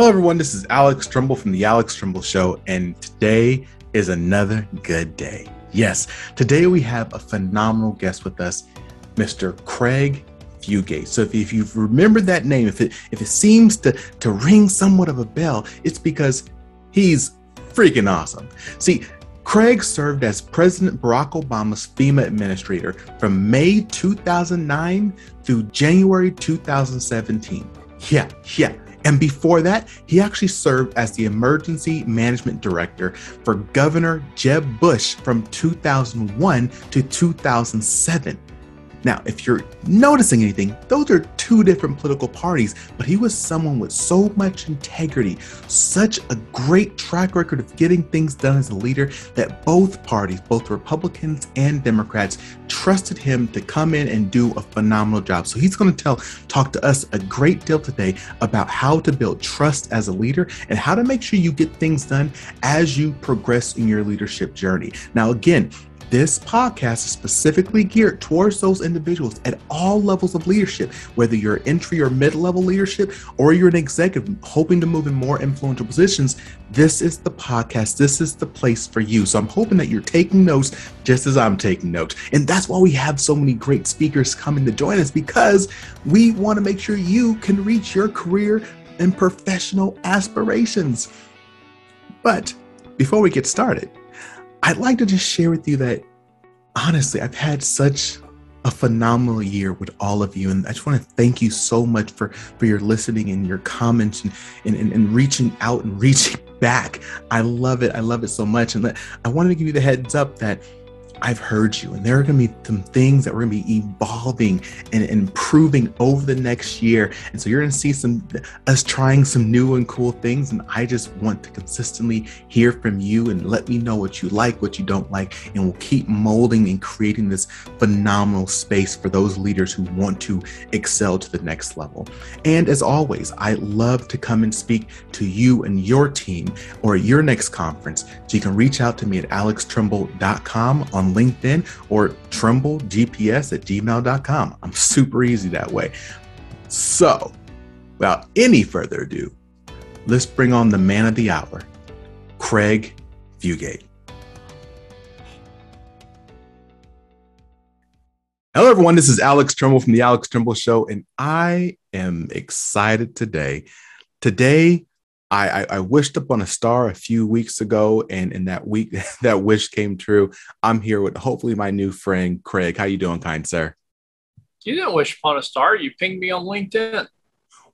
Hello, everyone. This is Alex Tremble from The Alex Tremble Show, and today is another good day. Yes, today we have a phenomenal guest with us, Mr. Craig Fugate. So if, if you've remembered that name, if it if it seems to to ring somewhat of a bell, it's because he's freaking awesome. See, Craig served as President Barack Obama's FEMA administrator from May 2009 through January 2017. Yeah, yeah. And before that, he actually served as the Emergency Management Director for Governor Jeb Bush from 2001 to 2007. Now, if you're noticing anything, those are two different political parties, but he was someone with so much integrity, such a great track record of getting things done as a leader that both parties, both Republicans and Democrats, trusted him to come in and do a phenomenal job. So he's going to tell talk to us a great deal today about how to build trust as a leader and how to make sure you get things done as you progress in your leadership journey. Now, again, this podcast is specifically geared towards those individuals at all levels of leadership, whether you're entry or mid level leadership or you're an executive hoping to move in more influential positions. This is the podcast. This is the place for you. So I'm hoping that you're taking notes just as I'm taking notes. And that's why we have so many great speakers coming to join us because we want to make sure you can reach your career and professional aspirations. But before we get started, I'd like to just share with you that honestly, I've had such a phenomenal year with all of you. And I just want to thank you so much for, for your listening and your comments and, and, and, and reaching out and reaching back. I love it. I love it so much. And I wanted to give you the heads up that I've heard you, and there are going to be some things that we're going to be evolving and improving over the next year. And so you're going to see some us trying some new and cool things. And I just want to consistently hear from you and let me know what you like, what you don't like, and we'll keep molding and creating this phenomenal space for those leaders who want to excel to the next level. And as always, I love to come and speak to you and your team or your next conference. So you can reach out to me at alextremble.com on LinkedIn or tremblegps at gmail.com. I'm super easy that way. So, without any further ado, let's bring on the man of the hour, Craig Fugate. Hello, everyone. This is Alex Tremble from The Alex Tremble Show, and I am excited today. Today, I, I, I, wished upon a star a few weeks ago, and in that week, that wish came true. I'm here with hopefully my new friend Craig. How you doing, kind sir? You didn't wish upon a star. You pinged me on LinkedIn.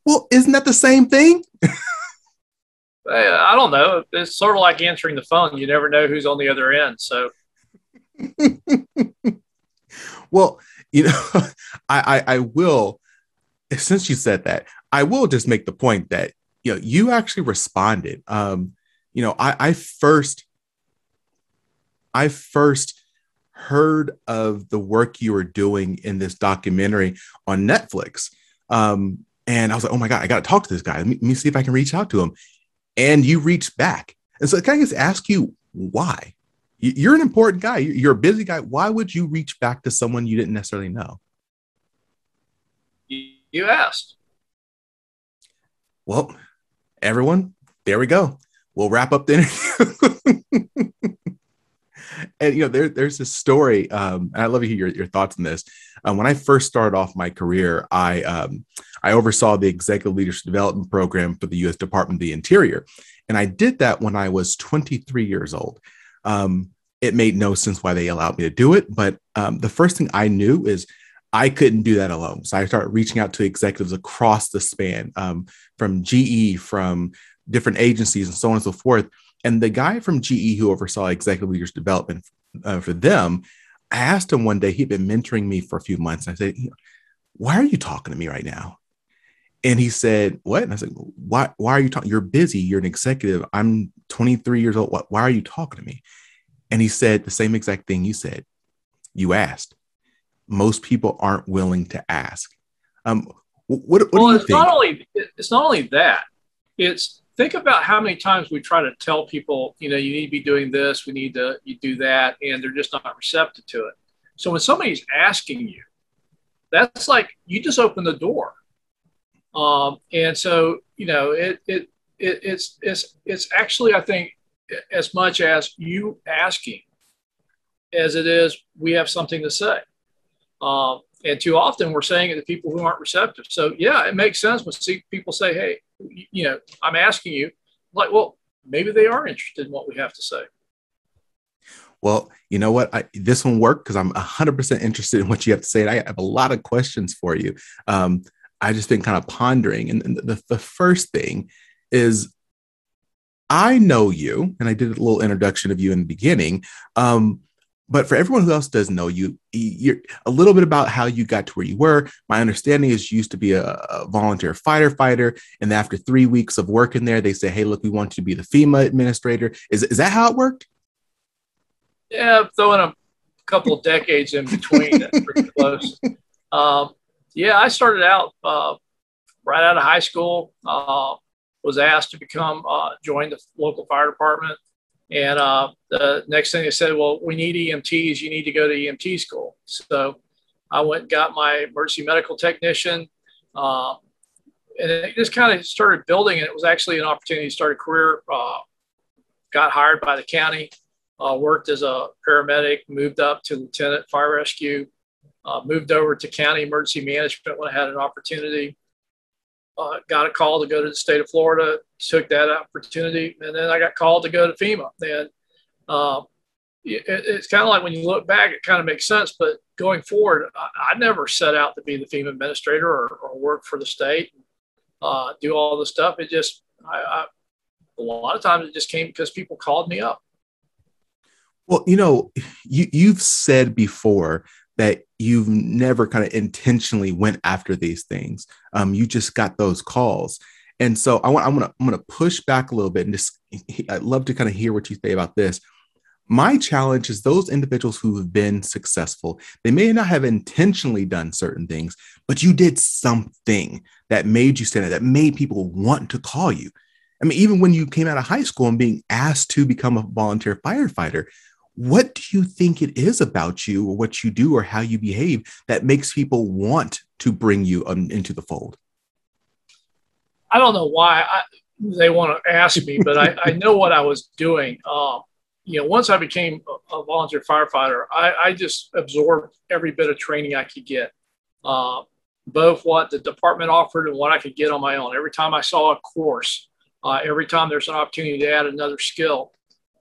Well, isn't that the same thing? I don't know. It's sort of like answering the phone. You never know who's on the other end. So, well, you know, I, I I will. Since you said that, I will just make the point that you know, you actually responded. Um, you know, I, I first, I first heard of the work you were doing in this documentary on Netflix. Um, and I was like, oh my God, I got to talk to this guy. Let me, let me, see if I can reach out to him. And you reached back. And so can I just ask you why? You're an important guy. You're a busy guy. Why would you reach back to someone you didn't necessarily know? You asked. Well, everyone, there we go. We'll wrap up the interview. and you know, there, there's this story, um, and I love to hear your, your thoughts on this. Um, when I first started off my career, I um, I oversaw the executive leadership development program for the U.S. Department of the Interior, and I did that when I was 23 years old. Um, it made no sense why they allowed me to do it, but um, the first thing I knew is I couldn't do that alone. So I started reaching out to executives across the span, um, from GE, from different agencies, and so on and so forth. And the guy from GE who oversaw executive leaders development uh, for them, I asked him one day, he'd been mentoring me for a few months. I said, Why are you talking to me right now? And he said, What? And I said, Why, why are you talking? You're busy. You're an executive. I'm 23 years old. Why are you talking to me? And he said the same exact thing you said. You asked most people aren't willing to ask. Um, what, what well, it's think? not only it's not only that. It's think about how many times we try to tell people, you know, you need to be doing this, we need to you do that, and they're just not receptive to it. So when somebody's asking you, that's like you just open the door. Um, and so you know, it it it, it's it's it's actually I think as much as you asking as it is we have something to say. Um, and too often we're saying it to people who aren't receptive. So yeah, it makes sense when people say, "Hey, you know, I'm asking you," like, well, maybe they are interested in what we have to say. Well, you know what? I, this one worked because I'm 100% interested in what you have to say. I have a lot of questions for you. Um, I just been kind of pondering. And the, the first thing is I know you, and I did a little introduction of you in the beginning. Um, but for everyone who else doesn't know you, you're a little bit about how you got to where you were. My understanding is you used to be a, a volunteer fighter fighter, and after three weeks of working there, they say, "Hey, look, we want you to be the FEMA administrator." Is is that how it worked? Yeah, throwing a couple of decades in between. That's pretty close. Um, yeah, I started out uh, right out of high school. Uh, was asked to become uh, join the local fire department and uh, the next thing they said, well, we need EMTs. You need to go to EMT school. So I went and got my emergency medical technician. Uh, and it just kind of started building. And it was actually an opportunity to start a career. Uh, got hired by the county, uh, worked as a paramedic, moved up to lieutenant fire rescue, uh, moved over to county emergency management when I had an opportunity uh, got a call to go to the state of Florida, took that opportunity, and then I got called to go to FEMA. And uh, it, it's kind of like when you look back, it kind of makes sense. But going forward, I, I never set out to be the FEMA administrator or, or work for the state, uh, do all the stuff. It just, I, I, a lot of times it just came because people called me up. Well, you know, you, you've said before that you've never kind of intentionally went after these things. Um, you just got those calls. And so I want I'm gonna I'm gonna push back a little bit and just I'd love to kind of hear what you say about this. My challenge is those individuals who have been successful, they may not have intentionally done certain things, but you did something that made you stand out, that made people want to call you. I mean, even when you came out of high school and being asked to become a volunteer firefighter, what do you think it is about you or what you do or how you behave that makes people want to bring you um, into the fold? I don't know why I, they want to ask me, but I, I, know what I was doing. Um, you know, once I became a, a volunteer firefighter, I, I, just absorbed every bit of training I could get, uh, both what the department offered and what I could get on my own. Every time I saw a course, uh, every time there's an opportunity to add another skill,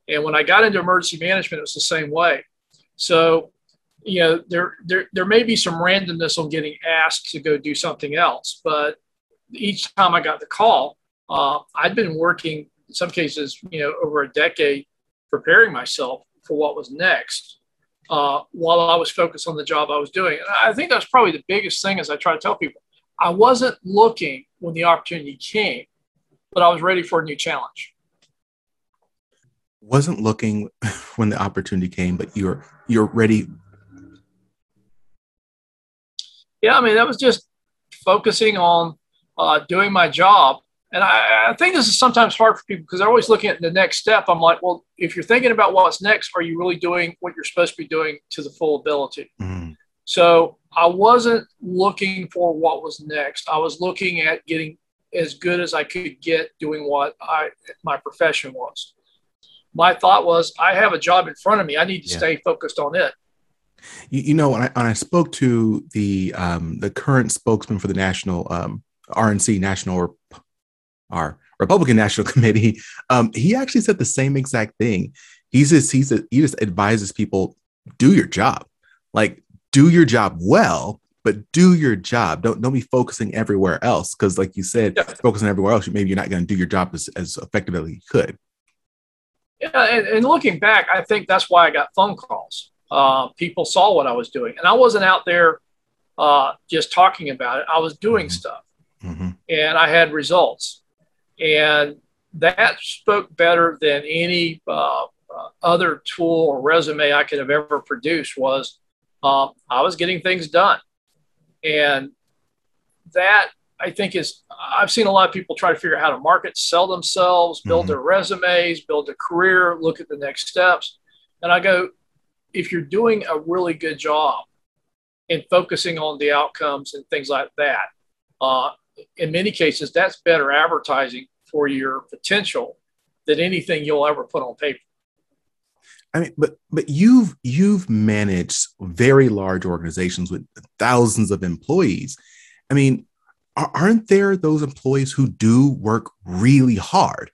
and when I got into emergency management, it was the same way. So, you know, there, there, there may be some randomness on getting asked to go do something else, but each time I got the call, uh, I'd been working in some cases, you know, over a decade preparing myself for what was next uh, while I was focused on the job I was doing. And I think that's probably the biggest thing as I try to tell people. I wasn't looking when the opportunity came, but I was ready for a new challenge wasn't looking when the opportunity came, but you're you're ready. Yeah, I mean that was just focusing on uh, doing my job, and I, I, think this is sometimes hard for people because they're always looking at the next step. I'm like, well, if you're thinking about what's next, are you really doing what you're supposed to be doing to the full ability? Mm-hmm. So I wasn't looking for what was next. I was looking at getting as good as I could get doing what I my profession was my thought was, I have a job in front of me. I need to yeah. stay focused on it. You, you, know, when I, when I spoke to the um, the current spokesman for the national um, RNC National or our Republican National Committee, um, he actually said the same exact thing. He's just he's a, he just advises people do your job, like do your job well, but do your job. Don't don't be focusing everywhere else because, like you said, yeah. focusing everywhere else, maybe you're not going to do your job as, as effectively as you could. Yeah, and, and, looking back, I think that's why I got phone calls. Uh, people saw what I was doing, and I wasn't out there uh, just talking about it. I was doing mm-hmm. stuff, mm-hmm. and I had results, and that spoke better than any uh, uh other tool or resume I could have ever produced. Was uh, I was getting things done, and that I think is I've seen a lot of people try to figure out how to market, sell themselves, build mm-hmm. their resumes, build a career, look at the next steps. And I go, if you're doing a really good job in focusing on the outcomes and things like that, uh, in many cases, that's better advertising for your potential than anything you'll ever put on paper. I mean, but but you've you've managed very large organizations with thousands of employees. I mean, aren't there those employees who do work really hard,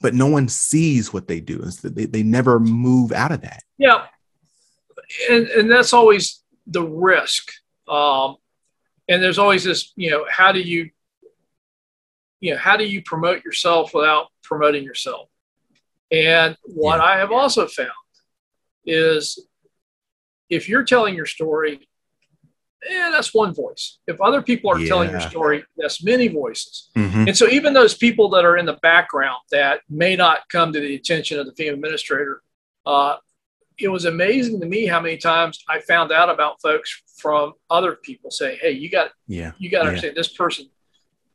but no one sees what they do? They, they never move out of that. Yeah. And, and that's always the risk. Um, and there's always this, you know, how do you, you know, how do you promote yourself without promoting yourself? And what yeah. I have also found is if you're telling your story eh, that's one voice. If other people are yeah. telling your story, that's many voices. Mm-hmm. And so even those people that are in the background that may not come to the attention of the FEMA administrator, uh, it was amazing to me how many times I found out about folks from other people saying, "Hey, you got, yeah, you got to yeah. understand this person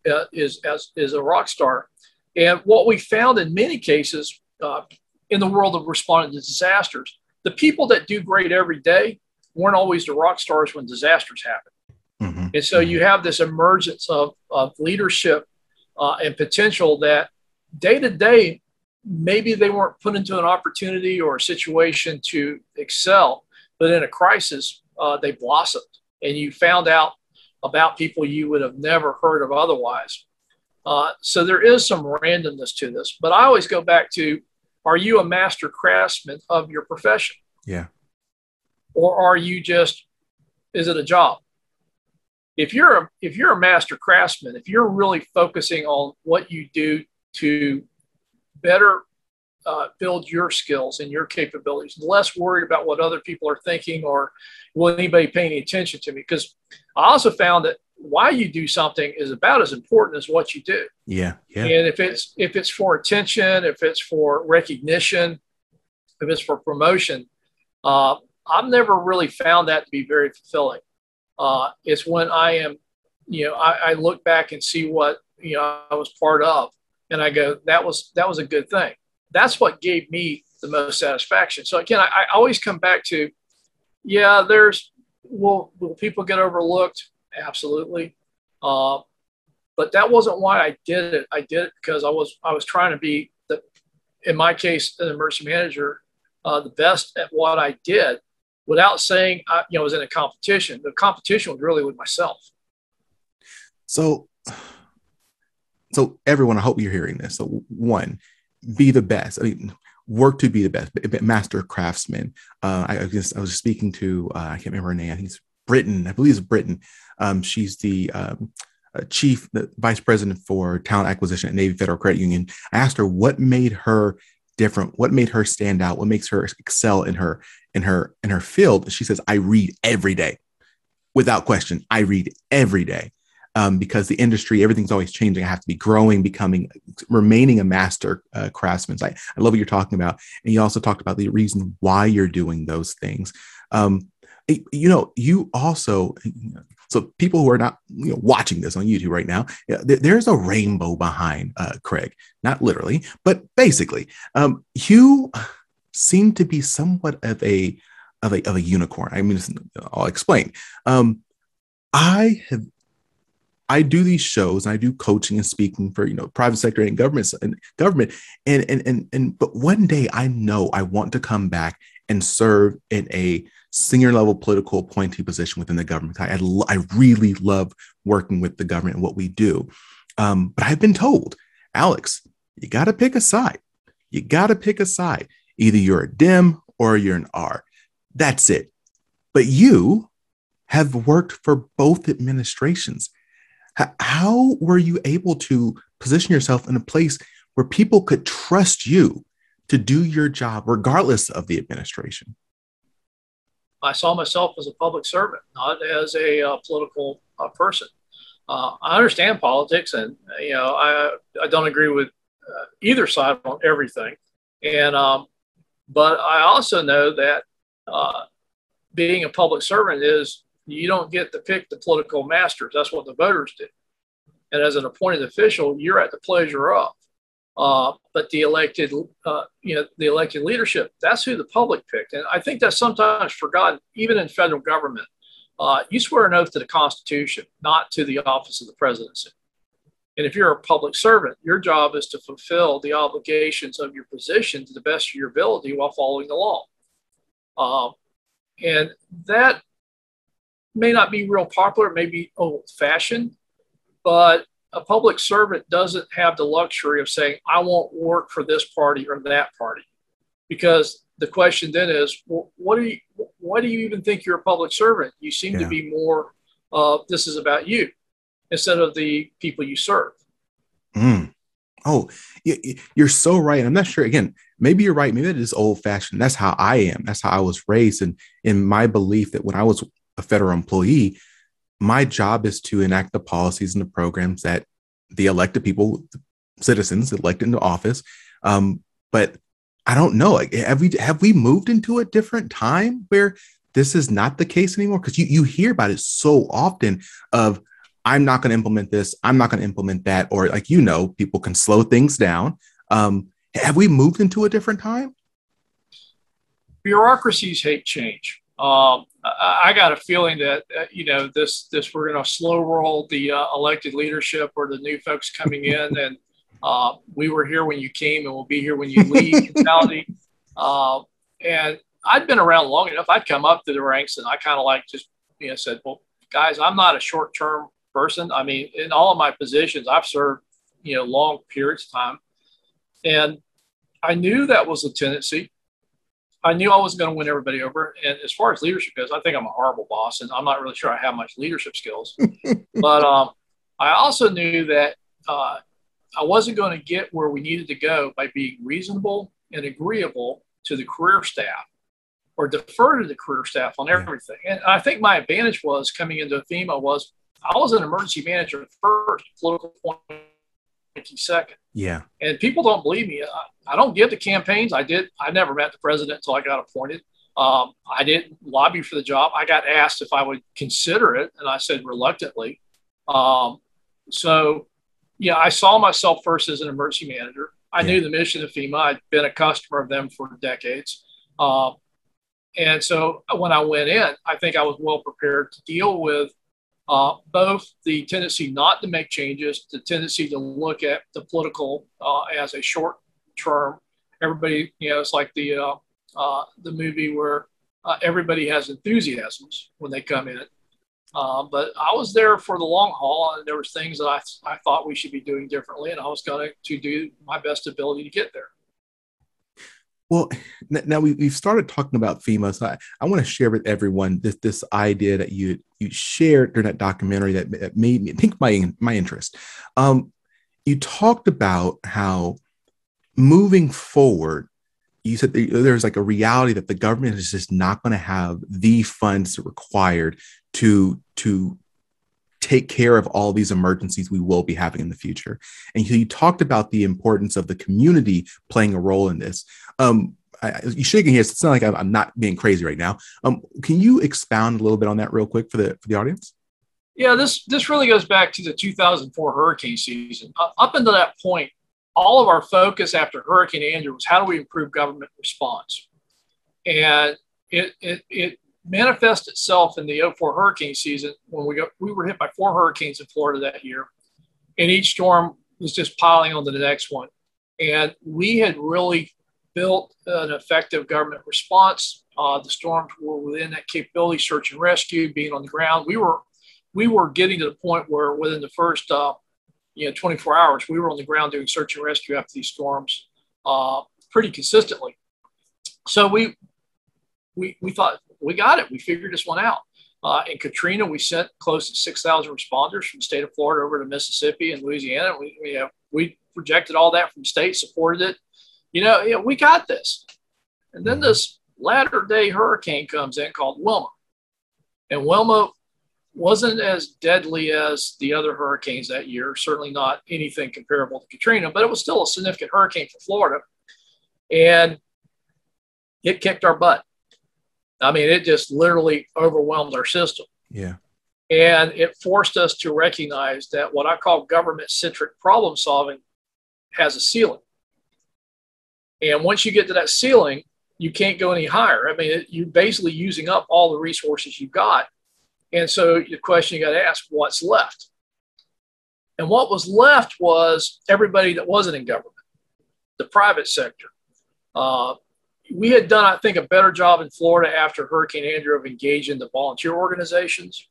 uh, is as is a rock star." And what we found in many cases uh, in the world of responding to disasters, the people that do great every day weren't always the rock stars when disasters happen. Mm-hmm. And so you have this emergence of, of leadership uh, and potential that day to day, maybe they weren't put into an opportunity or a situation to excel, but in a crisis, uh, they blossomed. And you found out about people you would have never heard of otherwise. Uh, so there is some randomness to this, but I always go back to are you a master craftsman of your profession? Yeah or are you just is it a job? If you're a if you're a master craftsman if you're really focusing on what you do to better uh, build your skills and your capabilities less worried about what other people are thinking or will anybody pay any attention to me. Because i also found that why you do something is about as important as what you do. Yeah yeah. And if it's if it's for attention if it's for recognition if it's for promotion uh, I've never really found that to be very fulfilling. Uh, it's when I am, you know, I, I, look back and see what you know I was part of, and I go, that was that was a good thing. That's what gave me the most satisfaction. So again, I, I always come back to, yeah, there's will will people get overlooked? Absolutely, uh, but that wasn't why I did it. I did it because I was I was trying to be the, in my case, an emergency manager, uh, the best at what I did without saying I, you know, I was in a competition. The competition was really with myself. So, so everyone, I hope you're hearing this. So, one, be the best. I mean, work to be the best, master craftsman. Uh, I, I, just, I was speaking to, uh, I can't remember her name. I think it's Britain. I believe it's Britain. Um, she's the um, uh, chief, the vice president for talent acquisition at Navy Federal Credit Union. I asked her what made her different. What made her stand out? What makes her excel in her in her in her field? She says i read every day. Without question i read every day. Um, because the industry everything's always changing. I have to be growing becoming remaining a master uh, craftsman. I, I love what you're talking about. And you also talked about the reason why you're doing those things. Um, you know you also so people who are not you know, watching this on YouTube right now, there's a rainbow behind uh, Craig, not literally, but basically, um, you seem to be somewhat of a of a of a unicorn. I mean, I'll explain. Um, I have I do these shows and I do coaching and speaking for you know private sector and government and government and and and and but one day I know I want to come back and serve in a senior level political appointee position within the government. I, I, really love working with the government and what we do. Um, but I've been told, Alex, you got to pick a side. You got to pick a side. Either you're a Dem or you're an R. That's it. But you have worked for both administrations. How were you able to position yourself in a place where people could trust you to do your job regardless of the administration? I saw myself as a public servant, not as a uh, political uh, person. Uh, I understand politics, and you know I I don't agree with uh, either side on everything, and um, but I also know that uh, being a public servant is you don't get to pick the political masters. That's what the voters do, and as an appointed official, you're at the pleasure of. Uh, but the elected, uh, you know, the elected leadership, that's who the public picked. And I think that's sometimes forgotten, even in federal government. Uh, you swear an oath to the Constitution, not to the office of the presidency. And if you're a public servant, your job is to fulfill the obligations of your position to the best of your ability while following the law. Um, and that may not be real popular, maybe old fashioned, but a public servant doesn't have the luxury of saying, I won't work for this party or that party. Because the question then is, well, what do you, why do you even think you're a public servant? You seem yeah. to be more, uh, this is about you instead of the people you serve. Mm. Oh, you're so right. I'm not sure. Again, maybe you're right. Maybe that is old fashioned. That's how I am. That's how I was raised. And in my belief that when I was a federal employee, my job is to enact the policies and the programs that the elected people, citizens elected into office. Um, but I don't know. Like, have we have we moved into a different time where this is not the case anymore? Because you you hear about it so often of I'm not going to implement this, I'm not going to implement that, or like you know, people can slow things down. Um, have we moved into a different time? Bureaucracies hate change. Um, I got a feeling that uh, you know this this we're going to slow roll the uh, elected leadership or the new folks coming in, and uh, we were here when you came, and we'll be here when you leave mentality. Uh, and I'd been around long enough. I'd come up to the ranks, and I kind of like just you know said, well, guys, I'm not a short term person. I mean, in all of my positions, I've served you know long periods of time, and I knew that was a tendency. I knew I wasn't going to win everybody over. And as far as leadership goes, I think I'm a horrible boss, and I'm not really sure I have much leadership skills. but um, I also knew that uh, I wasn't going to get where we needed to go by being reasonable and agreeable to the career staff or defer to the career staff on everything. And I think my advantage was coming into FEMA was I was an emergency manager at first, political point second. Yeah. And people don't believe me. I, I, don't get the campaigns. I did. I never met the president until I got appointed. Um, I didn't lobby for the job. I got asked if I would consider it, and I said reluctantly. Um, so, yeah, I saw myself first as an emergency manager. I yeah. knew the mission of FEMA. I'd been a customer of them for decades. Uh, and so when I went in, I think I was well prepared to deal with uh, both the tendency not to make changes, the tendency to look at the political uh, as a short term. Everybody, you know, it's like the uh, uh the movie where uh, everybody has enthusiasms when they come in. Uh, but I was there for the long haul, and there was things that I, I thought we should be doing differently, and I was going to do my best ability to get there. Well, now we, have started talking about FEMA, so I, I want to share with everyone this this idea that you you shared during that documentary that, that made me think my my interest. Um, you talked about how moving forward, you said there's like a reality that the government is just not going to have the funds required to to take care of all these emergencies we will be having in the future. And you talked about the importance of the community playing a role in this. Um, I, you shaking here. It's not like I'm, I'm, not being crazy right now. Um, can you expound a little bit on that real quick for the for the audience? Yeah, this this really goes back to the 2004 hurricane season. Uh, up until that point, all of our focus after Hurricane Andrew was how do we improve government response, and it it, it manifests itself in the 04 hurricane season when we got we were hit by four hurricanes in Florida that year, and each storm was just piling on to the next one, and we had really built an effective government response. Uh, the storms were within that capability, search and rescue, being on the ground. We were we were getting to the point where within the first uh, you know 24 hours, we were on the ground doing search and rescue after these storms uh, pretty consistently. So we we we thought we got it. We figured this one out. Uh, in Katrina, we sent close to 6,000 responders from the state of Florida over to Mississippi and Louisiana. We, we, have, we projected all that from state, supported it you know, yeah, we got this. And then this latter day hurricane comes in called Wilma. And Wilma wasn't as deadly as the other hurricanes that year, certainly not anything comparable to Katrina, but it was still a significant hurricane for Florida. And it kicked our butt. I mean, it just literally overwhelmed our system. Yeah. And it forced us to recognize that what I call government centric problem solving has a ceiling. And once you get to that ceiling, you can't go any higher. I mean, you're basically using up all the resources you've got. And so the question you got to ask, what's left? And what was left was everybody that wasn't in government, the private sector. Uh, we had done, I think, a better job in Florida after Hurricane Andrew of engaging the volunteer organizations,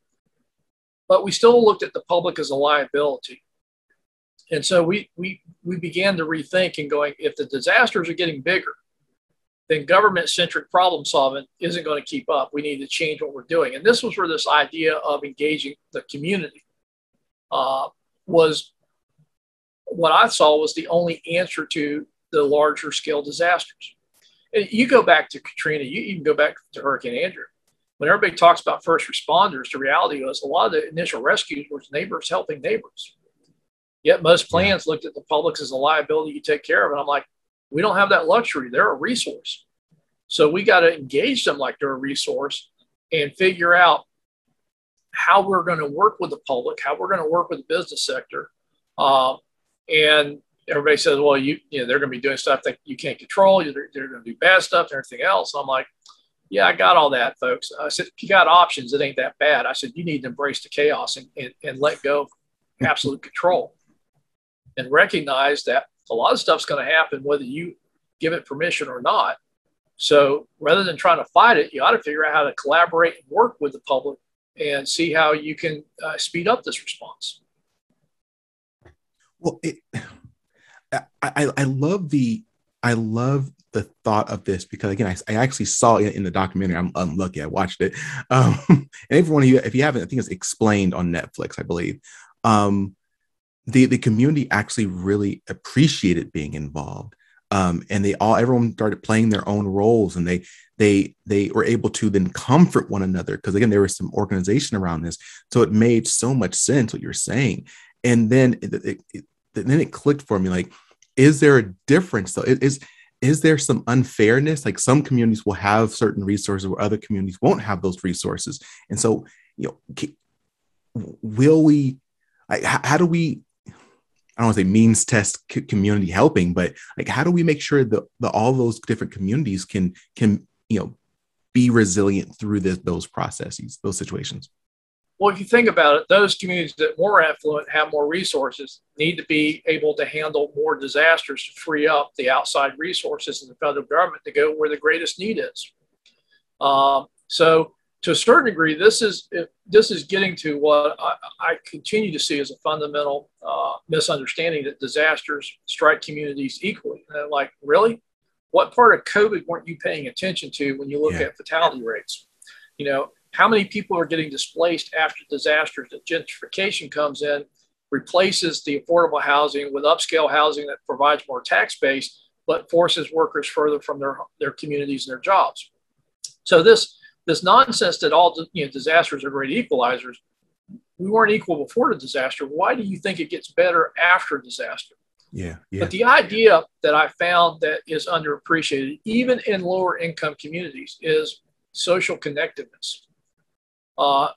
but we still looked at the public as a liability. And so we, we, we began to rethink and going, if the disasters are getting bigger, then government centric problem solving isn't going to keep up. We need to change what we're doing. And this was where this idea of engaging the community uh, was what I saw was the only answer to the larger scale disasters. And you go back to Katrina, you even go back to Hurricane Andrew. When everybody talks about first responders, the reality was a lot of the initial rescues was neighbors helping neighbors. Yet most plans looked at the public as a liability you take care of. And I'm like, we don't have that luxury. They're a resource. So we got to engage them like they're a resource and figure out how we're going to work with the public, how we're going to work with the business sector. Uh, and everybody says, well, you, you know, they're going to be doing stuff that you can't control. They're, they're going to do bad stuff and everything else. I'm like, yeah, I got all that, folks. I said, you got options, it ain't that bad. I said, you need to embrace the chaos and, and, and let go of absolute control and recognize that a lot of stuff's going to happen whether you give it permission or not. So rather than trying to fight it, you ought to figure out how to collaborate and work with the public and see how you can uh, speed up this response. Well, it, I, I love the I love the thought of this because again, I, I actually saw it in the documentary. I'm unlucky; I watched it. Um, and everyone, of you, if you haven't, I think it's explained on Netflix, I believe. Um, the the community actually really appreciated being involved um, and they all everyone started playing their own roles and they they they were able to then comfort one another because again there was some organization around this so it made so much sense what you're saying and then it, it, it then it clicked for me like is there a difference though? Is is there some unfairness? Like some communities will have certain resources where other communities won't have those resources. And so you know will we how do we I don't want to say means test community helping, but like how do we make sure that, that all those different communities can can you know be resilient through this, those processes, those situations? Well, if you think about it, those communities that more affluent have more resources need to be able to handle more disasters to free up the outside resources in the federal government to go where the greatest need is. Um, so to a certain degree, this is this is getting to what I, I continue to see as a fundamental uh, misunderstanding that disasters strike communities equally. And like, really, what part of COVID weren't you paying attention to when you look yeah. at fatality rates? You know, how many people are getting displaced after disasters? That gentrification comes in, replaces the affordable housing with upscale housing that provides more tax base, but forces workers further from their their communities and their jobs. So this this nonsense that all you know disasters are great equalizers. We weren't equal before the disaster. Why do you think it gets better after disaster? Yeah, yeah. But the idea that I found that is underappreciated, even in lower income communities, is social connectedness. Uh,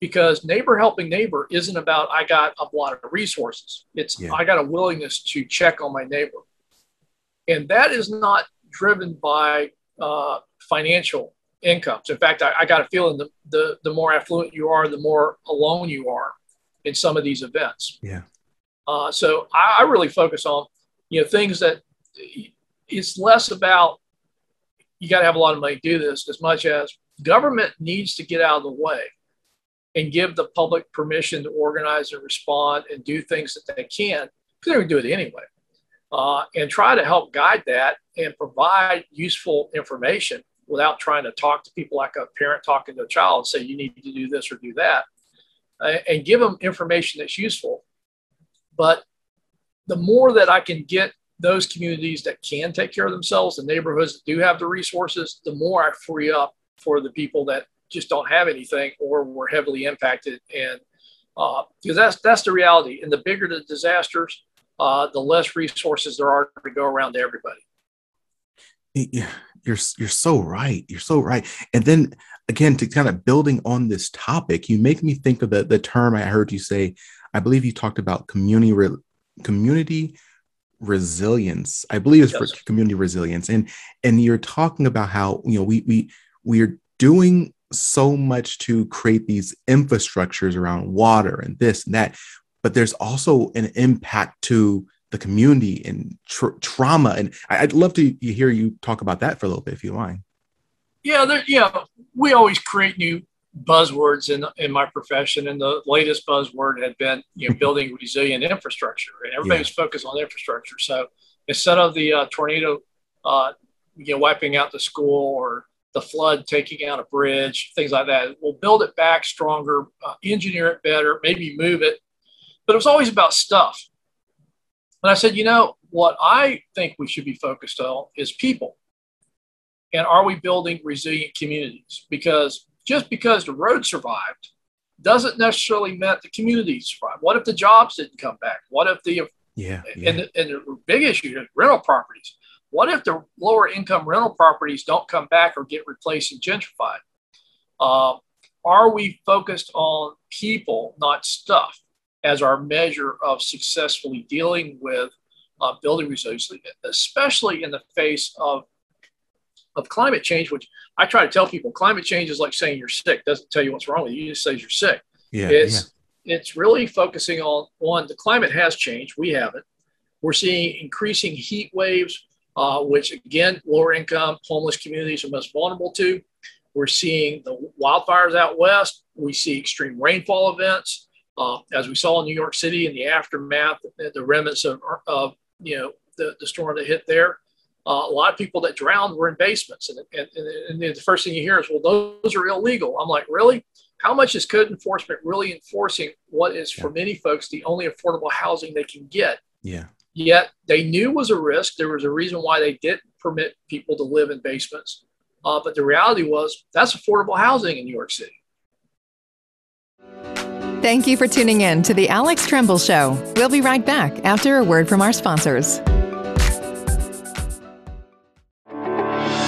because neighbor helping neighbor isn't about I got a lot of resources. It's yeah. I got a willingness to check on my neighbor, and that is not driven by uh, financial incomes. In fact, I, I got a feeling the, the, the more affluent you are, the more alone you are in some of these events. Yeah. Uh, so I, I, really focus on, you know, things that it's less about you got to have a lot of money to do this as much as government needs to get out of the way and give the public permission to organize and respond and do things that they can. Because they're going to do it anyway. Uh, and try to help guide that and provide useful information without trying to talk to people like a parent talking to a child and say you need to do this or do that. Uh, and give them information that's useful. But the more that i can get those communities that can take care of themselves the neighborhoods that do have the resources the more i free up for the people that just don't have anything or were heavily impacted and because uh, that's that's the reality and the bigger the disasters uh, the less resources there are to go around to everybody yeah you're you're so right. You're so right. And then again, to kind of building on this topic, you make me think of the the term I heard you say. I believe you talked about community re, community resilience. I believe it's yes. for community resilience, and and you're talking about how you know we we we're doing so much to create these infrastructures around water and this and that but there's also an impact to the community and tr- trauma. And I, would love to hear you talk about that for a little bit, if you mind. Yeah, there, yeah, we always create new buzzwords in in my profession, and the latest buzzword had been you know building resilient infrastructure, and everybody's yeah. focused on infrastructure. So instead of the uh, tornado, uh, you know, wiping out the school or the flood taking out a bridge, things like that, we'll build it back stronger, uh, engineer it better, maybe move it. But it was always about stuff. And I said, you know, what I think we should be focused on is people. And are we building resilient communities? Because just because the road survived doesn't necessarily mean the community survived. What if the jobs didn't come back? What if the yeah, yeah. And, the, and the big issue is rental properties. What if the lower income rental properties don't come back or get replaced and gentrified? Uh, are we focused on people, not stuff, as our measure of successfully dealing with uh, building resiliency, especially in the face of of climate change, which I try to tell people climate change is like saying you're sick, doesn't tell you what's wrong with you, you just says you're sick. Yeah, it's yeah. it's really focusing on one, the climate has changed, we haven't. We're seeing increasing heat waves, uh, which again, lower income, homeless communities are most vulnerable to. We're seeing the wildfires out west. We see extreme rainfall events, uh, as we saw in New York City in the aftermath, the remnants of, of you know the, the storm that hit there uh, a lot of people that drowned were in basements. And, and, and, the first thing you hear is, well, those are illegal. I'm like, really? How much is code enforcement really enforcing what is, yeah. for many folks, the only affordable housing they can get? Yeah. Yet they knew was a risk. There was a reason why they didn't permit people to live in basements. Uh, but the reality was that's affordable housing in New York City. Thank you for tuning in to the Alex Tremble Show. We'll be right back after a word from our sponsors.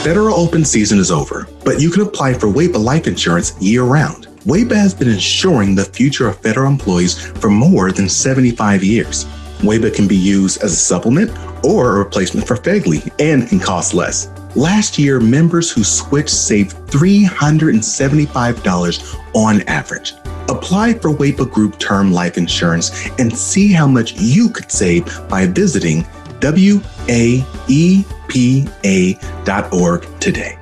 Federal open season is over, but you can apply for WAEPA life insurance year round. WAEPA has been insuring the future of federal employees for more than 75 years. WAEPA can be used as a supplement or a replacement for FEGLI and can cost less. Last year, members who switched saved $375 on average. Apply for WAEPA Group Term Life Insurance and see how much you could save by visiting waepa.org today.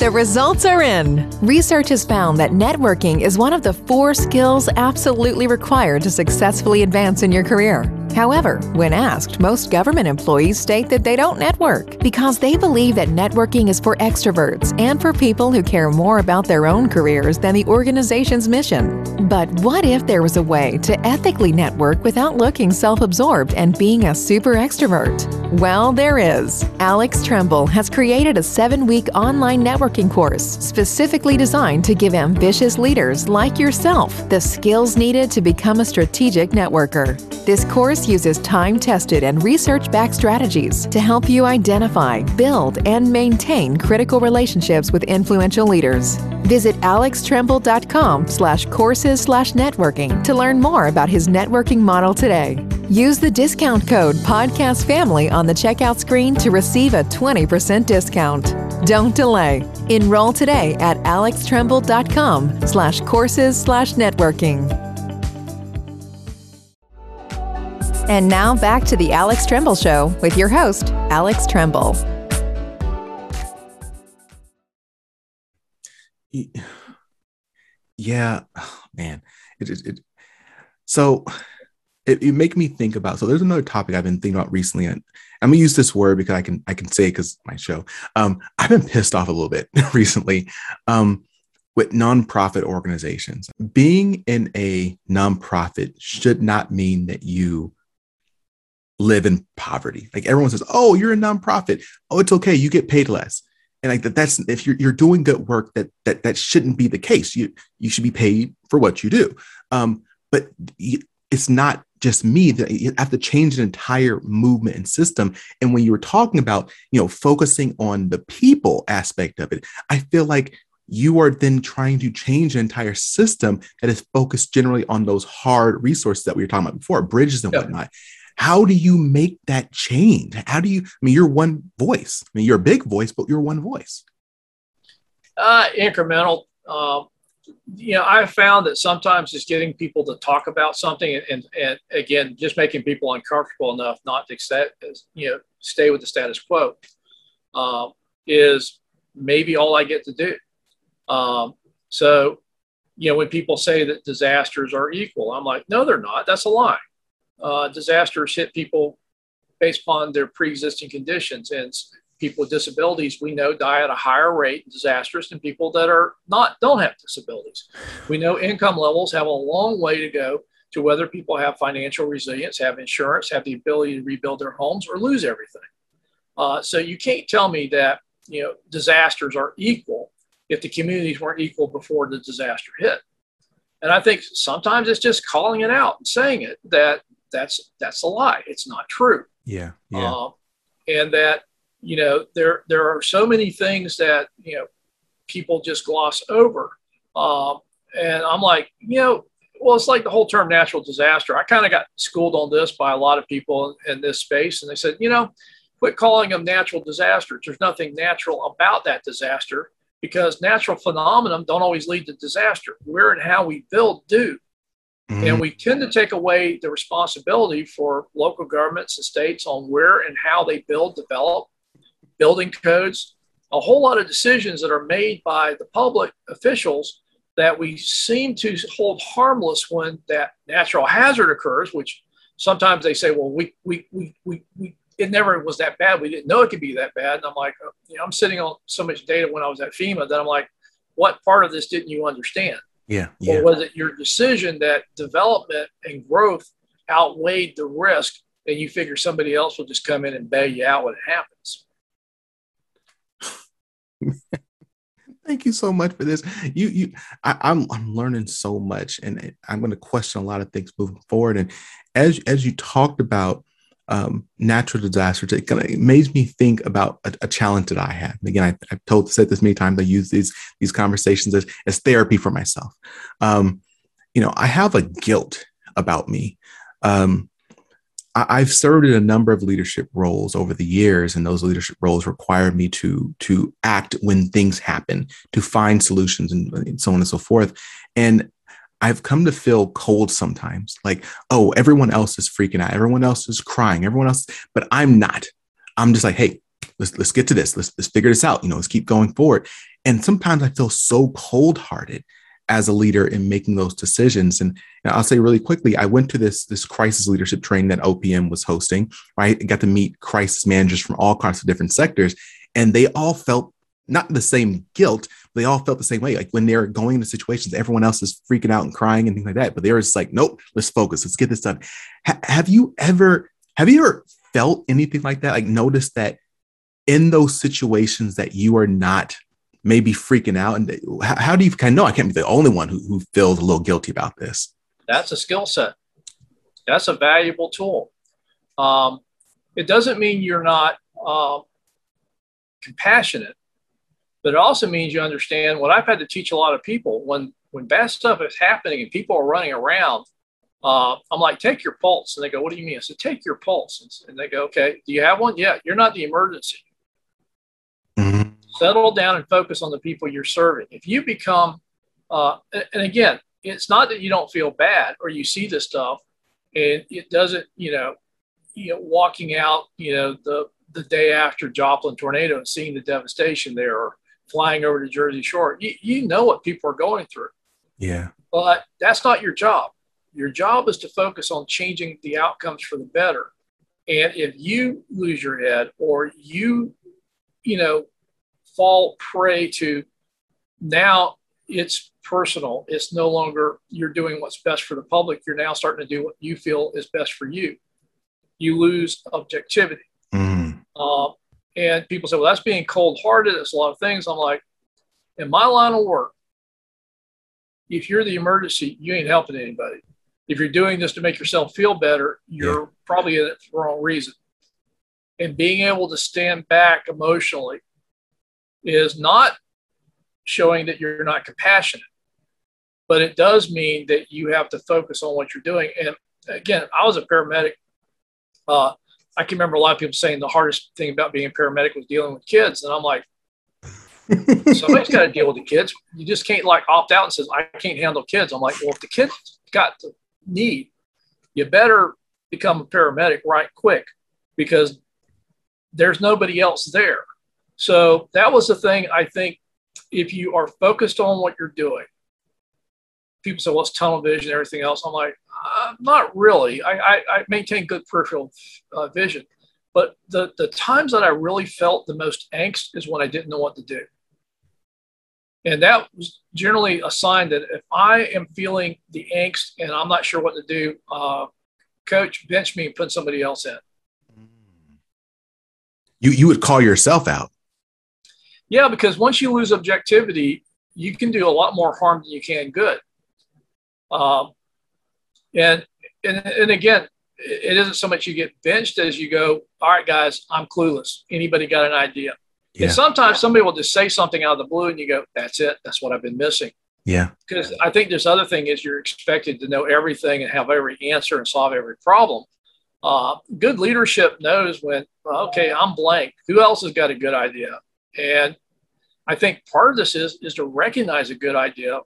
The results are in. Research has found that networking is one of the four skills absolutely required to successfully advance in your career. However, when asked, most government employees state that they don't network because they believe that networking is for extroverts and for people who care more about their own careers than the organization's mission. But what if there was a way to ethically network without looking self absorbed and being a super extrovert? Well, there is. Alex Tremble has created a seven week online networking course specifically designed to give ambitious leaders like yourself the skills needed to become a strategic networker. This course uses time tested and research backed strategies to help you identify, build, and maintain critical relationships with influential leaders. Visit alextremble.com slash courses slash networking to learn more about his networking model today. Use the discount code Podcast Family on the checkout screen to receive a 20% discount. Don't delay. Enroll today at alextremble.com slash courses slash networking. And now back to the Alex Tremble Show with your host, Alex Tremble. Yeah, oh, man. It, it, it so it, it make me think about so there's another topic I've been thinking about recently, and I'm gonna use this word because I can I can say because my show. Um, I've been pissed off a little bit recently. Um, with nonprofit organizations. Being in a nonprofit should not mean that you live in poverty. Like everyone says, "Oh, you're a nonprofit. Oh, it's okay. You get paid less." And like that, that's if you're, you're doing good work, that that that shouldn't be the case. You you should be paid for what you do. Um, but it's not just me that you have to change an entire movement and system. And when you were talking about you know focusing on the people aspect of it, I feel like you are then trying to change an entire system that is focused generally on those hard resources that we were talking about before, bridges and whatnot. How do you make that change? How do you, I mean, you're one voice. I mean, you're a big voice, but you're one voice. Uh, incremental. Uh, you know, I found that sometimes just getting people to talk about something and, and, and again, just making people uncomfortable enough not to stay, you know, stay with the status quo uh, is maybe all I get to do. Um, so, you know, when people say that disasters are equal, I'm like, no, they're not. That's a lie. Uh, disasters hit people based upon their pre-existing conditions, and people with disabilities we know die at a higher rate in disasters than people that are not don't have disabilities. We know income levels have a long way to go to whether people have financial resilience, have insurance, have the ability to rebuild their homes, or lose everything. Uh, so you can't tell me that you know disasters are equal if the communities weren't equal before the disaster hit. And I think sometimes it's just calling it out and saying it that that's that's a lie. It's not true. Yeah. Yeah. Uh, and that you know there there are so many things that you know people just gloss over. Um, and I'm like, you know, well, it's like the whole term natural disaster. I kind of got schooled on this by a lot of people in this space, and they said, you know, quit calling them natural disasters. There's nothing natural about that disaster because natural phenomena don't always lead to disaster. Where and how we build do. Mm-hmm. And we tend to take away the responsibility for local governments and states on where and how they build, develop, building codes, a whole lot of decisions that are made by the public officials that we seem to hold harmless when that natural hazard occurs, which sometimes they say, well, we, we, we, we, we it never was that bad. We didn't know it could be that bad. And I'm like, uh, you know, I'm sitting on so much data when I was at FEMA that I'm like, what part of this didn't you understand? Yeah. yeah. Or was it your decision that development and growth outweighed the risk and you figure somebody else will just come in and bail you out when it happens? Thank you so much for this. You, you, I, I'm, I'm learning so much, and I'm going to question a lot of things moving forward. And as, as you talked about um, natural disasters, it kind of made me think about a, a, challenge that I had. Again, I, have told said this many times. I use these these conversations as, as therapy for myself. Um, you know, I have a guilt about me. Um, I, have served in a number of leadership roles over the years, and those leadership roles require me to to act when things happen, to find solutions, and, and so on and so forth. And I've come to feel cold sometimes like, oh, everyone else is freaking out. Everyone else is crying. Everyone else, but I'm not. I'm just like, hey, let's let's get to this. Let's let's figure this out. You know, let's keep going forward. And sometimes I feel so cold-hearted as a leader in making those decisions. And, and, I'll say really quickly, I went to this this crisis leadership training that OPM was hosting. Right, I got to meet crisis managers from all kinds of different sectors, and they all felt not the same guilt. They all felt the same way. Like when they're going into situations, everyone else is freaking out and crying and things like that. But they're just like, nope, let's focus. Let's get this done. have you ever, have you ever felt anything like that? Like noticed that in those situations that you are not maybe freaking out? And how, how do you kind of know I can't be the only one who, who feels a little guilty about this? That's a skill set. That's a valuable tool. Um, it doesn't mean you're not uh, compassionate but it also means you understand what I've had to teach a lot of people when when bad stuff is happening and people are running around. Uh, I'm like, take your pulse, and they go, "What do you mean?" I said, "Take your pulse," and they go, "Okay, do you have one? Yeah, you're not the emergency. Mm-hmm. Settle down and focus on the people you're serving. If you become, uh, and again, it's not that you don't feel bad or you see this stuff, and it doesn't, you know, you know, walking out, you know, the the day after Joplin tornado and seeing the devastation there, flying over to Jersey Shore. You, you know what people are going through. Yeah. But that's not your job. Your job is to focus on changing the outcomes for the better. And if you lose your head or you, you know, fall prey to now it's personal, it's no longer you're doing what's best for the public. You're now starting to do what you feel is best for you. You lose objectivity. Mm. Uh, and people say, well, that's being cold hearted. It's a lot of things. I'm like, in my line of work, if you're the emergency, you ain't helping anybody. If you're doing this to make yourself feel better, you're yeah. probably in it for the wrong reason. And being able to stand back emotionally is not showing that you're not compassionate, but it does mean that you have to focus on what you're doing. And again, I was a paramedic. Uh, I can remember a lot of people saying the hardest thing about being a paramedic was dealing with kids. And I'm like, Somebody's got to deal with the kids. You just can't like opt out and says, I can't handle kids. I'm like, well, if the kid's got the need, you better become a paramedic right quick because there's nobody else there. So that was the thing I think if you are focused on what you're doing, people say, well, it's tunnel vision, everything else. I'm like, uh, not really. I, I, I, maintain good peripheral uh, vision. But the, the times that I really felt the most angst is when I didn't know what to do. And that was generally a sign that if I am feeling the angst and I'm not sure what to do, uh, coach, bench me and put somebody else in. You, you would call yourself out. Yeah, because once you lose objectivity, you can do a lot more harm than you can good. Um, and, and and again, it isn't so much you get benched as you go, all right, guys, I'm clueless. Anybody got an idea? Yeah. And sometimes somebody will just say something out of the blue and you go, that's it. That's what I've been missing. Yeah. Because I think this other thing is you're expected to know everything and have every answer and solve every problem. Uh, good leadership knows when, okay, I'm blank. Who else has got a good idea? And I think part of this is is to recognize a good idea.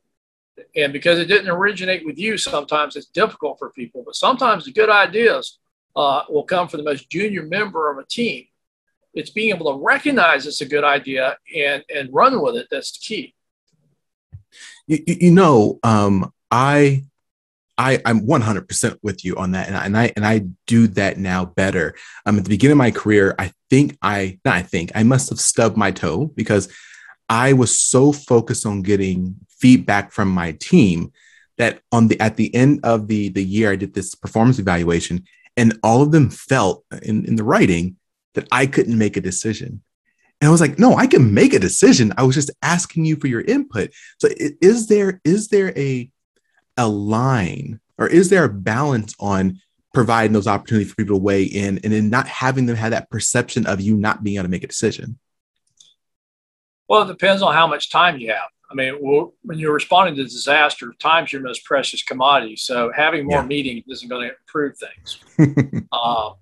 And because it didn't originate with you, sometimes it's difficult for people. But sometimes the good ideas uh, will come from the most junior member of a team. It's being able to recognize it's a good idea and and run with it that's the key. You, you know, um, I I, I'm 100% with you on that. And I, and I, and I do that now better. Um, at the beginning of my career, I think I, not I think, I must have stubbed my toe because I was so focused on getting feedback from my team that on the, at the end of the, the year, I did this performance evaluation and all of them felt in, in the writing that I couldn't make a decision. And I was like, no, I can make a decision. I was just asking you for your input. So is there, is there a, a line or is there a balance on providing those opportunities for people to weigh in and then not having them have that perception of you not being able to make a decision? Well, it depends on how much time you have. I mean, when you're responding to disaster, time's your most precious commodity. So having more yeah. meetings isn't going to improve things. um,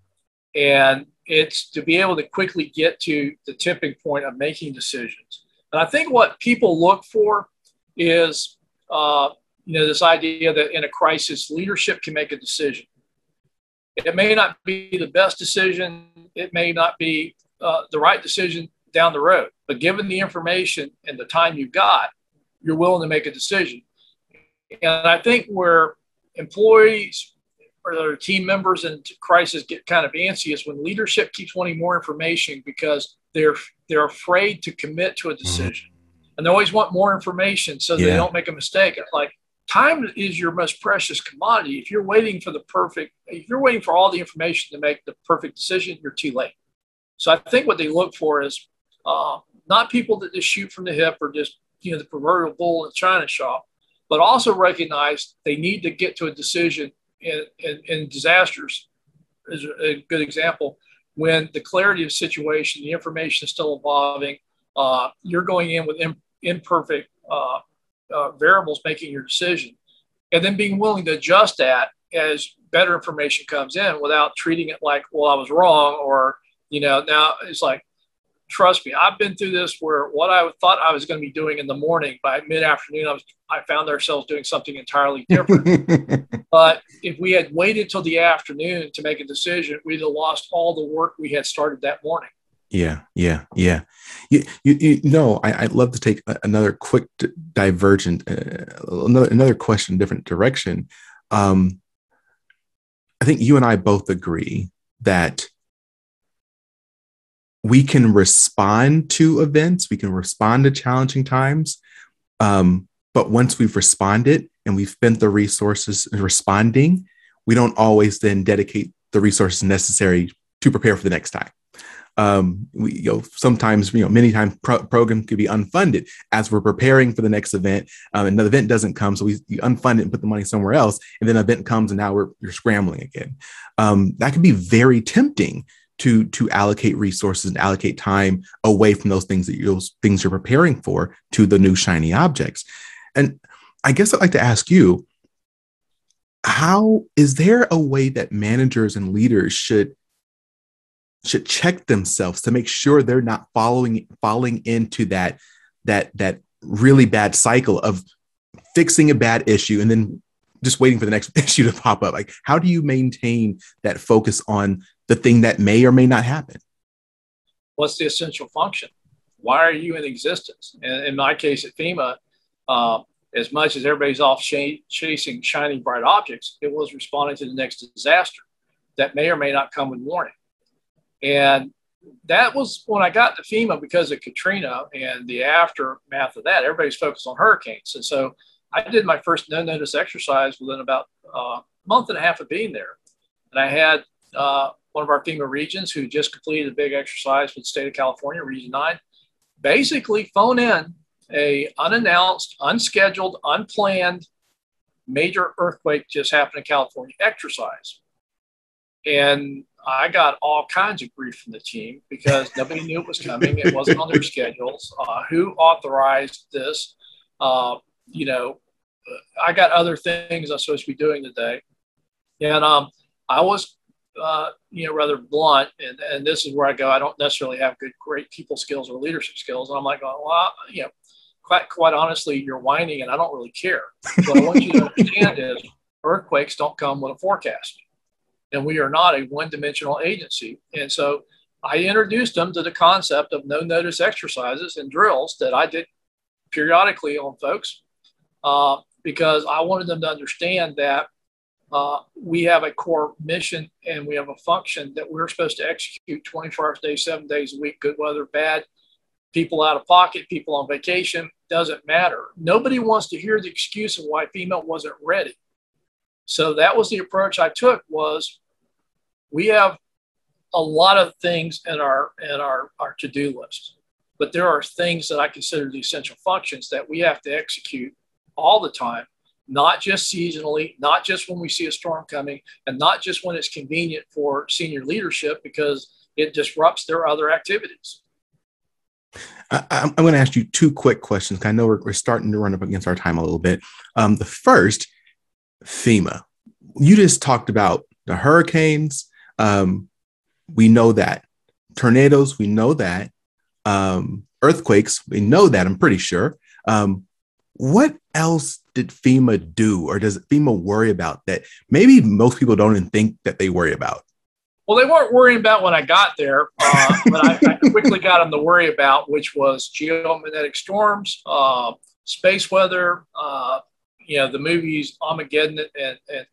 and it's to be able to quickly get to the tipping point of making decisions. And I think what people look for is uh, you know, this idea that in a crisis, leadership can make a decision. It may not be the best decision, it may not be uh, the right decision down the road, but given the information and the time you've got, you're willing to make a decision. And I think where employees or their team members in crisis get kind of antsy is when leadership keeps wanting more information because they're they're afraid to commit to a decision. And they always want more information so yeah. they don't make a mistake. Like time is your most precious commodity. If you're waiting for the perfect, if you're waiting for all the information to make the perfect decision, you're too late. So I think what they look for is uh, not people that just shoot from the hip or just you know the proverbial bull in the china shop, but also recognize they need to get to a decision in, in, in disasters. Is a good example when the clarity of situation, the information is still evolving. Uh, you're going in with imperfect uh, uh, variables making your decision, and then being willing to adjust that as better information comes in without treating it like, well, I was wrong, or you know, now it's like, trust me, I've been through this where what I thought I was going to be doing in the morning by mid afternoon, I was I found ourselves doing something entirely different. but if we had waited till the afternoon to make a decision, we'd have lost all the work we had started that morning. Yeah, yeah, yeah. You, you, you know, I, would love to take another quick divergent, uh, another another question, different direction. Um, I think you and I both agree that we can respond to events, we can respond to challenging times, um, but once we've responded and we've spent the resources responding, we don't always then dedicate the resources necessary to prepare for the next time um, we, you know, sometimes, you know, many times pro- program could be unfunded as we're preparing for the next event. Um, and the event doesn't come, so we unfund it and put the money somewhere else. And then event comes, and now we're you're scrambling again. Um, that can be very tempting to to allocate resources and allocate time away from those things that you those things you're preparing for to the new shiny objects. And I guess I'd like to ask you, how is there a way that managers and leaders should should check themselves to make sure they're not following falling into that that that really bad cycle of fixing a bad issue and then just waiting for the next issue to pop up. Like how do you maintain that focus on the thing that may or may not happen? What's the essential function? Why are you in existence? And in my case at fema uh, as much as everybody's off ch- chasing shiny bright objects it was responding to the next disaster that may or may not come with warning. And that was when I got to FEMA because of Katrina and the aftermath of that. Everybody's focused on hurricanes. And so I did my first no notice exercise within about uh, a month and a half of being there. And I had uh, one of our FEMA regions who just completed a big exercise with the state of California, Region 9, basically phone in a unannounced, unscheduled, unplanned major earthquake just happened in California exercise. And I got all kinds of grief from the team because nobody knew it was coming. It wasn't on their schedules. Uh, who authorized this? Uh, you know, I got other things I'm supposed to be doing today. And um, I was, uh, you know, rather blunt. And, and this is where I go, I don't necessarily have good, great people skills or leadership skills. And I'm like, well, you know, quite, quite honestly, you're whining and I don't really care. What I want you understand is earthquakes don't come with a forecast and we are not a one dimensional agency. And so I introduced them to the concept of no notice exercises and drills that I did periodically on folks uh, because I wanted them to understand that uh, we have a core mission and we have a function that we're supposed to execute 24 hours a day, seven days a week, good weather, bad, people out of pocket, people on vacation, doesn't matter. Nobody wants to hear the excuse of why FEMA wasn't ready. So that was the approach I took was we have a lot of things in our in our, our to-do list. But there are things that I consider the essential functions that we have to execute all the time, not just seasonally, not just when we see a storm coming, and not just when it's convenient for senior leadership because it disrupts their other activities. I, am going to ask you two quick questions. I know we're, we're, starting to run up against our time a little bit. Um, the first, FEMA. You just talked about the hurricanes. Um, we know that. Tornadoes, we know that. Um, earthquakes, we know that, I'm pretty sure. Um, what else did FEMA do or does FEMA worry about that maybe most people don't even think that they worry about? Well, they weren't worrying about when I got there, uh, but I, I, quickly got them to worry about, which was geomagnetic storms, uh, space weather, uh, you know, the movies Armageddon and, and,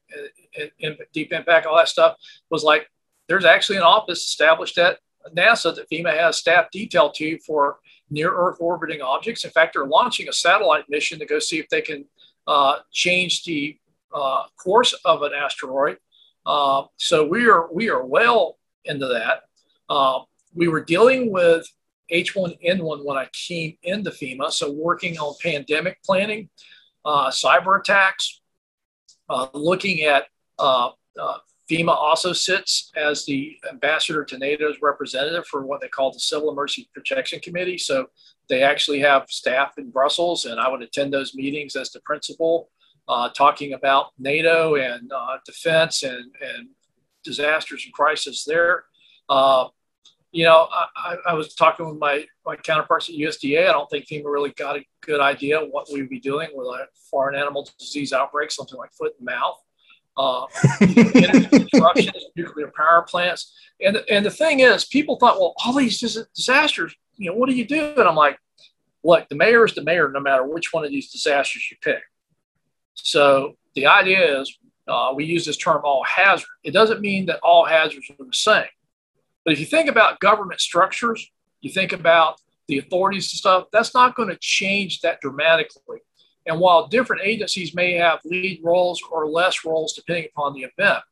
and, and, Deep Impact, all that stuff was like, there's actually an office established at NASA that FEMA has staff detail to for near Earth orbiting objects. In fact, they're launching a satellite mission to go see if they can uh, change the uh, course of an asteroid. Uh, so we are we are well into that. Uh, we were dealing with H1N1 when I came into FEMA, so working on pandemic planning, uh, cyber attacks, uh, looking at FEMA also sits as the ambassador to NATO's representative for what they call the Civil Emergency Protection Committee. So they actually have staff in Brussels, and I would attend those meetings as the principal, uh, talking about NATO and uh, defense and, and disasters and crisis there. Uh, you know, I, I, was talking with my, my counterparts at USDA. I don't think FEMA really got a good idea what we would be doing with a foreign animal disease outbreak, something like foot and mouth uh, disruptions, nuclear power plants. And, and the thing is, people thought, well, all these disasters, you know, what do you do? And I'm like, look, the mayor is the mayor no matter which one of these disasters you pick. So the idea is uh, we use this term all hazard. It doesn't mean that all hazards are the same. But if you think about government structures, you think about the authorities and stuff, that's not going to change that dramatically. And while different agencies may have lead roles or less roles depending upon the event,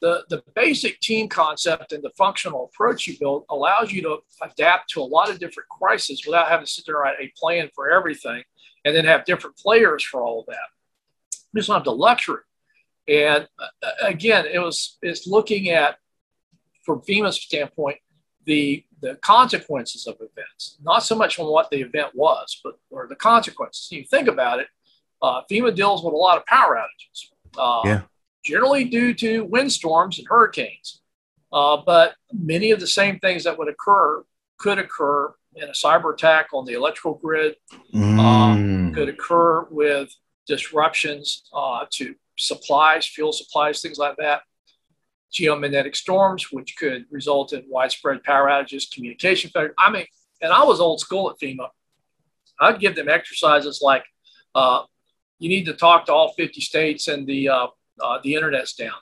the, the basic team concept and the functional approach you build allows you to adapt to a lot of different crises without having to sit there and write a plan for everything and then have different players for all of that. You just don't have the luxury. And uh, again, it was it's looking at from FEMA's standpoint, the the consequences of events, not so much on what the event was, but or the consequences. You think about it, uh, FEMA deals with a lot of power outages, uh, yeah. generally due to windstorms and hurricanes. Uh, but many of the same things that would occur could occur in a cyber attack on the electrical grid Mm. um, could occur with disruptions uh, to supplies, fuel supplies, things like that. Geomagnetic storms, which could result in widespread power outages, communication failure. I mean, and I was old school at FEMA. I'd give them exercises like uh, you need to talk to all 50 states and the uh, uh, the internet's down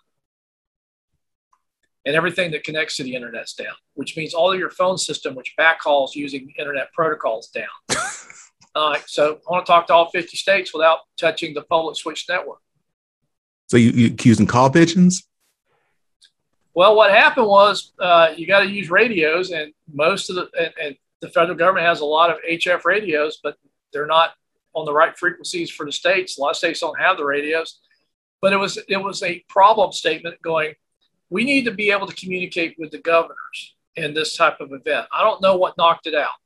and everything that connects to the internet's down, which means all of your phone system, which backhauls using internet protocols, down. uh, so I want to talk to all 50 states without touching the public switch network. So you, you using call pigeons? Well, what happened was uh, you got to use radios, and most of the and, and the federal government has a lot of HF radios, but they're not on the right frequencies for the states. A lot of states don't have the radios, but it was it was a problem statement going. We need to be able to communicate with the governors in this type of event. I don't know what knocked it out,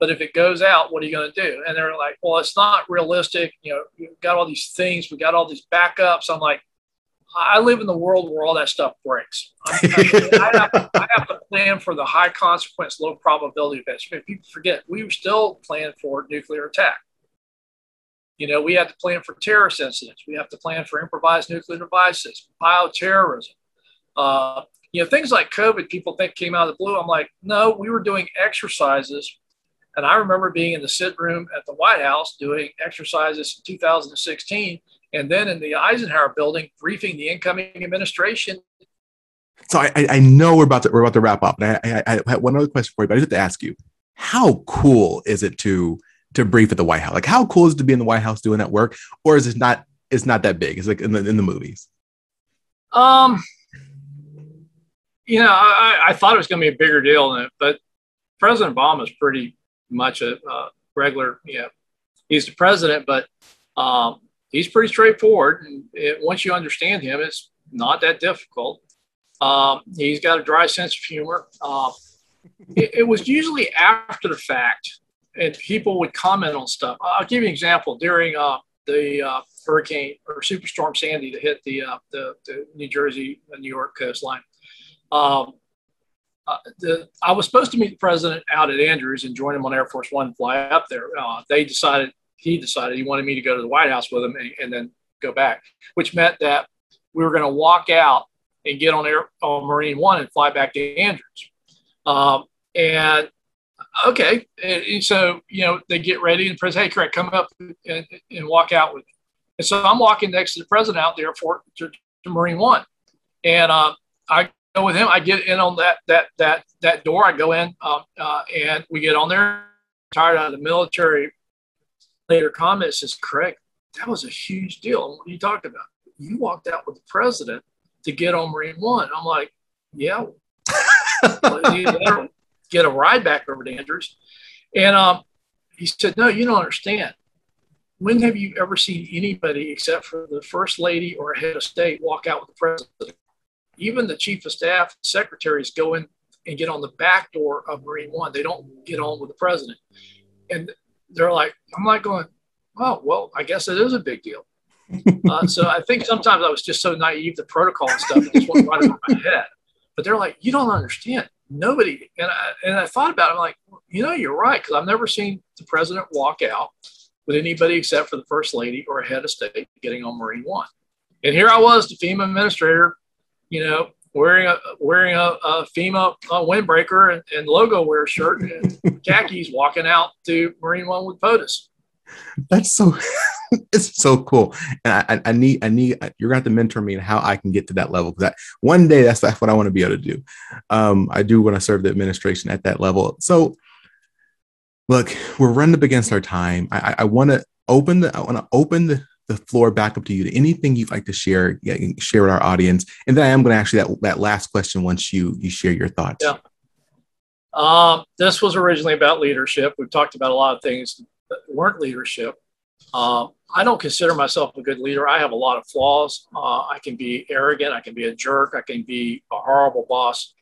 but if it goes out, what are you going to do? And they're like, well, it's not realistic. You know, we've got all these things, we got all these backups. I'm like, I live in the world where all that stuff breaks. I, I, have to, I, have to, plan for the high consequence, low probability events. I mean, people forget we were still planning for nuclear attack. You know, we had to plan for terrorist incidents. We have to plan for improvised nuclear devices, bioterrorism. Uh, you know, things like COVID, people think came out of the blue. I'm like, no, we were doing exercises. And I remember being in the sit room at the White House doing exercises in 2016 and then in the Eisenhower building, briefing the incoming administration. So I, I know we're about to we're about to wrap up, and I, I, I had one other question for you, but I just have to ask you: How cool is it to to brief at the White House? Like, how cool is it to be in the White House doing that work, or is it not? It's not that big. It's like in the in the movies. Um, you know, I, I thought it was going to be a bigger deal than it, but President Obama is pretty much a uh, regular. Yeah, you know, he's the president, but um, he's pretty straightforward. And it, once you understand him, it's not that difficult. Um, he's got a dry sense of humor. Uh, it, it, was usually after the fact, and people would comment on stuff. I'll give you an example. During uh, the uh, hurricane or superstorm Sandy that hit the, uh, the, the, New Jersey, New York coastline, um, uh, the, I was supposed to meet the president out at Andrews and join him on Air Force One fly up there. Uh, they decided he decided he wanted me to go to the White House with him and, and then go back, which meant that we were going to walk out and get on Air on Marine One and fly back to Andrews. Um, and okay, and, and, so you know they get ready and press, hey, come up and, and, walk out with me. And so I'm walking next to the president out there for to, to Marine One, and uh, I go with him. I get in on that that that that door. I go in, uh, uh, and we get on there. Tired out of the military later comments says, Craig, that was a huge deal. What are you talking about? You walked out with the president to get on Marine One. I'm like, yeah. get a ride back over to Andrews. And um, he said, no, you don't understand. When have you ever seen anybody except for the first lady or a head of state walk out with the president? Even the chief of staff, secretaries go in and get on the back door of Marine One. They don't get on with the president. And they're like, I'm like going, oh, well, I guess it is a big deal. uh, so I think sometimes I was just so naive, the protocol and stuff, it just went right over my head. But they're like, you don't understand. Nobody, and I, and I thought about it, I'm like, you know, you're right, because I've never seen the president walk out with anybody except for the first lady or a head of state getting on Marine One. And here I was, the FEMA administrator, you know, wearing a wearing a, a FEMA a windbreaker and, and, logo wear shirt and khakis, walking out to Marine One with POTUS. That's so it's so cool, and I, I, need I need you're gonna have to mentor me in how I can get to that level because one day that's that's what I want to be able to do. Um, I do want to serve the administration at that level. So, look, we're running up against our time. I, I, I want to open the I want to open the the floor back up to you. To anything you'd like to share, share with our audience, and then I am going to ask you that that last question once you you share your thoughts. Yeah. Um, this was originally about leadership. We've talked about a lot of things that weren't leadership. Um, I don't consider myself a good leader. I have a lot of flaws. Uh, I can be arrogant. I can be a jerk. I can be a horrible boss.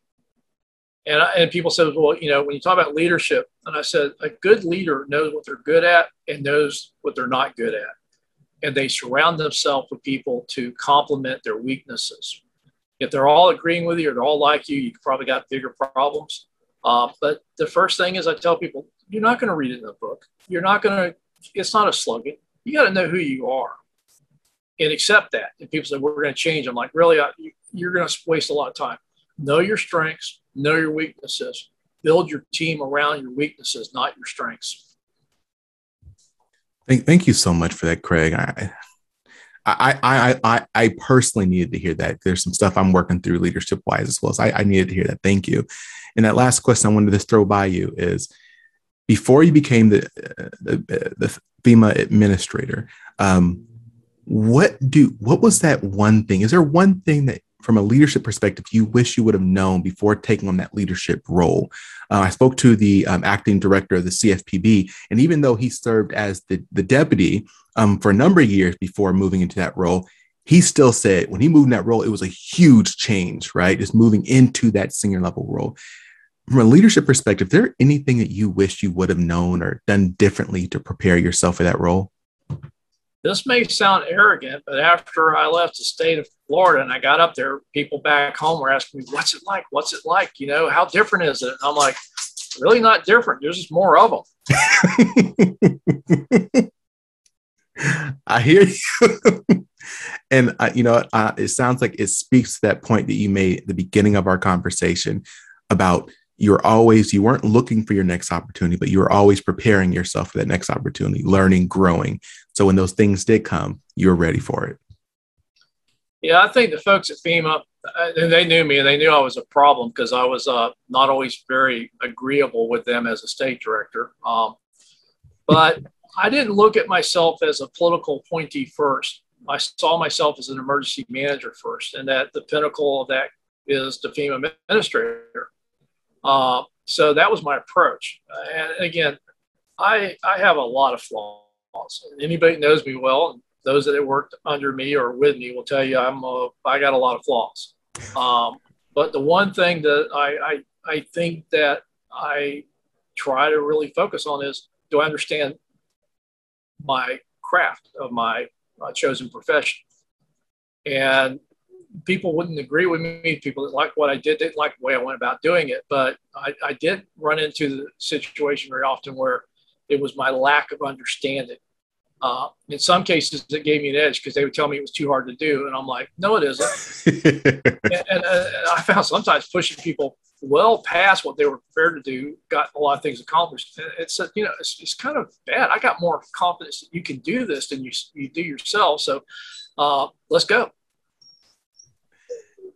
And, and people said, well, you know, when you talk about leadership, and I said, a good leader knows what they're good at and knows what they're not good at and they surround themselves with people to complement their weaknesses. If they're all agreeing with you or they're all like you, you probably got bigger problems. Uh, but the first thing is I tell people, you're not going to read it in a book. You're not going to, it's not a slogan. You got to know who you are and accept that. And people say, we're going to change. I'm like, really? I, you're going to waste a lot of time. Know your strengths, know your weaknesses, build your team around your weaknesses, not your strengths. Thank, thank you so much for that, Craig. I, I, I, I, I personally needed to hear that. There's some stuff I'm working through leadership wise as well. So I, I needed to hear that. Thank you. And that last question I wanted to throw by you is before you became the, the, the FEMA administrator, um, what do, what was that one thing? Is there one thing that from a leadership perspective you wish you would have known before taking on that leadership role? Uh, I spoke to the um, acting director of the CFPB, and even though he served as the, the deputy um, for a number of years before moving into that role, he still said when he moved in that role, it was a huge change, right? Just moving into that senior level role. From a leadership perspective, there anything that you wish you would have known or done differently to prepare yourself for that role? This may sound arrogant, but after I left the state of Florida and I got up there, people back home were asking me, What's it like? What's it like? You know, how different is it? And I'm like, Really not different. There's just more of them. I hear you. and, uh, you know, uh, it sounds like it speaks to that point that you made at the beginning of our conversation about you're always, you weren't looking for your next opportunity, but you were always preparing yourself for that next opportunity, learning, growing. So when those things did come, you were ready for it. Yeah, I think the folks at FEMA, uh, they knew me and they knew I was a problem because I was uh, not always very agreeable with them as a state director. Um, but I didn't look at myself as a political appointee first. I saw myself as an emergency manager first, and that the pinnacle of that is the FEMA administrator. Uh, so that was my approach. And again, I I have a lot of flaws. Anybody knows me well, those that have worked under me or with me will tell you I'm a, I got a lot of flaws. Um, but the one thing that I, I I think that I try to really focus on is do I understand my craft of my uh, chosen profession. And people wouldn't agree with me. People that like what I did didn't like the way I went about doing it. But I, I did run into the situation very often where it was my lack of understanding. Uh, in some cases, it gave me an edge because they would tell me it was too hard to do, and I'm like, "No, it isn't." and, and uh, I found sometimes pushing people well past what they were prepared to do, got a lot of things accomplished. It's a, you know it's, it's kind of bad. I got more confidence that you can do this than you you do yourself. So uh, let's go.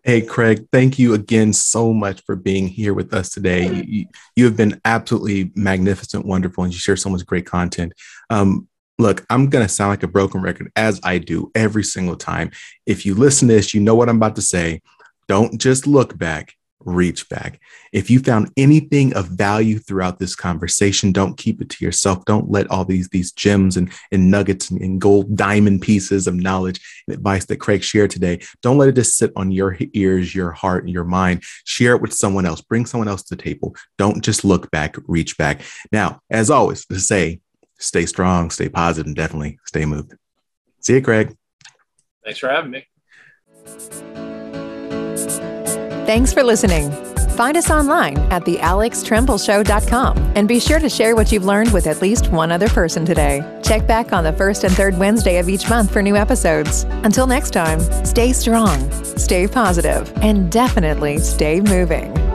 Hey, Craig, thank you again so much for being here with us today. You, you have been absolutely magnificent, wonderful, and you share so much great content. Um, look, I'm going to sound like a broken record as I do every single time. If you listen to this, you know what I'm about to say. Don't just look back, reach back. If you found anything of value throughout this conversation, don't keep it to yourself. Don't let all these, these gems and, and nuggets and, and gold diamond pieces of knowledge and advice that Craig shared today, don't let it just sit on your ears, your heart, and your mind. Share it with someone else. Bring someone else to the table. Don't just look back, reach back. Now, as always, to say, stay strong, stay positive, and definitely stay moved. See you, Craig. Thanks for having me. Thanks for listening. Find us online at thealextrembleshow.com and be sure to share what you've learned with at least one other person today. Check back on the first and third Wednesday of each month for new episodes. Until next time, stay strong, stay positive, and definitely stay moving.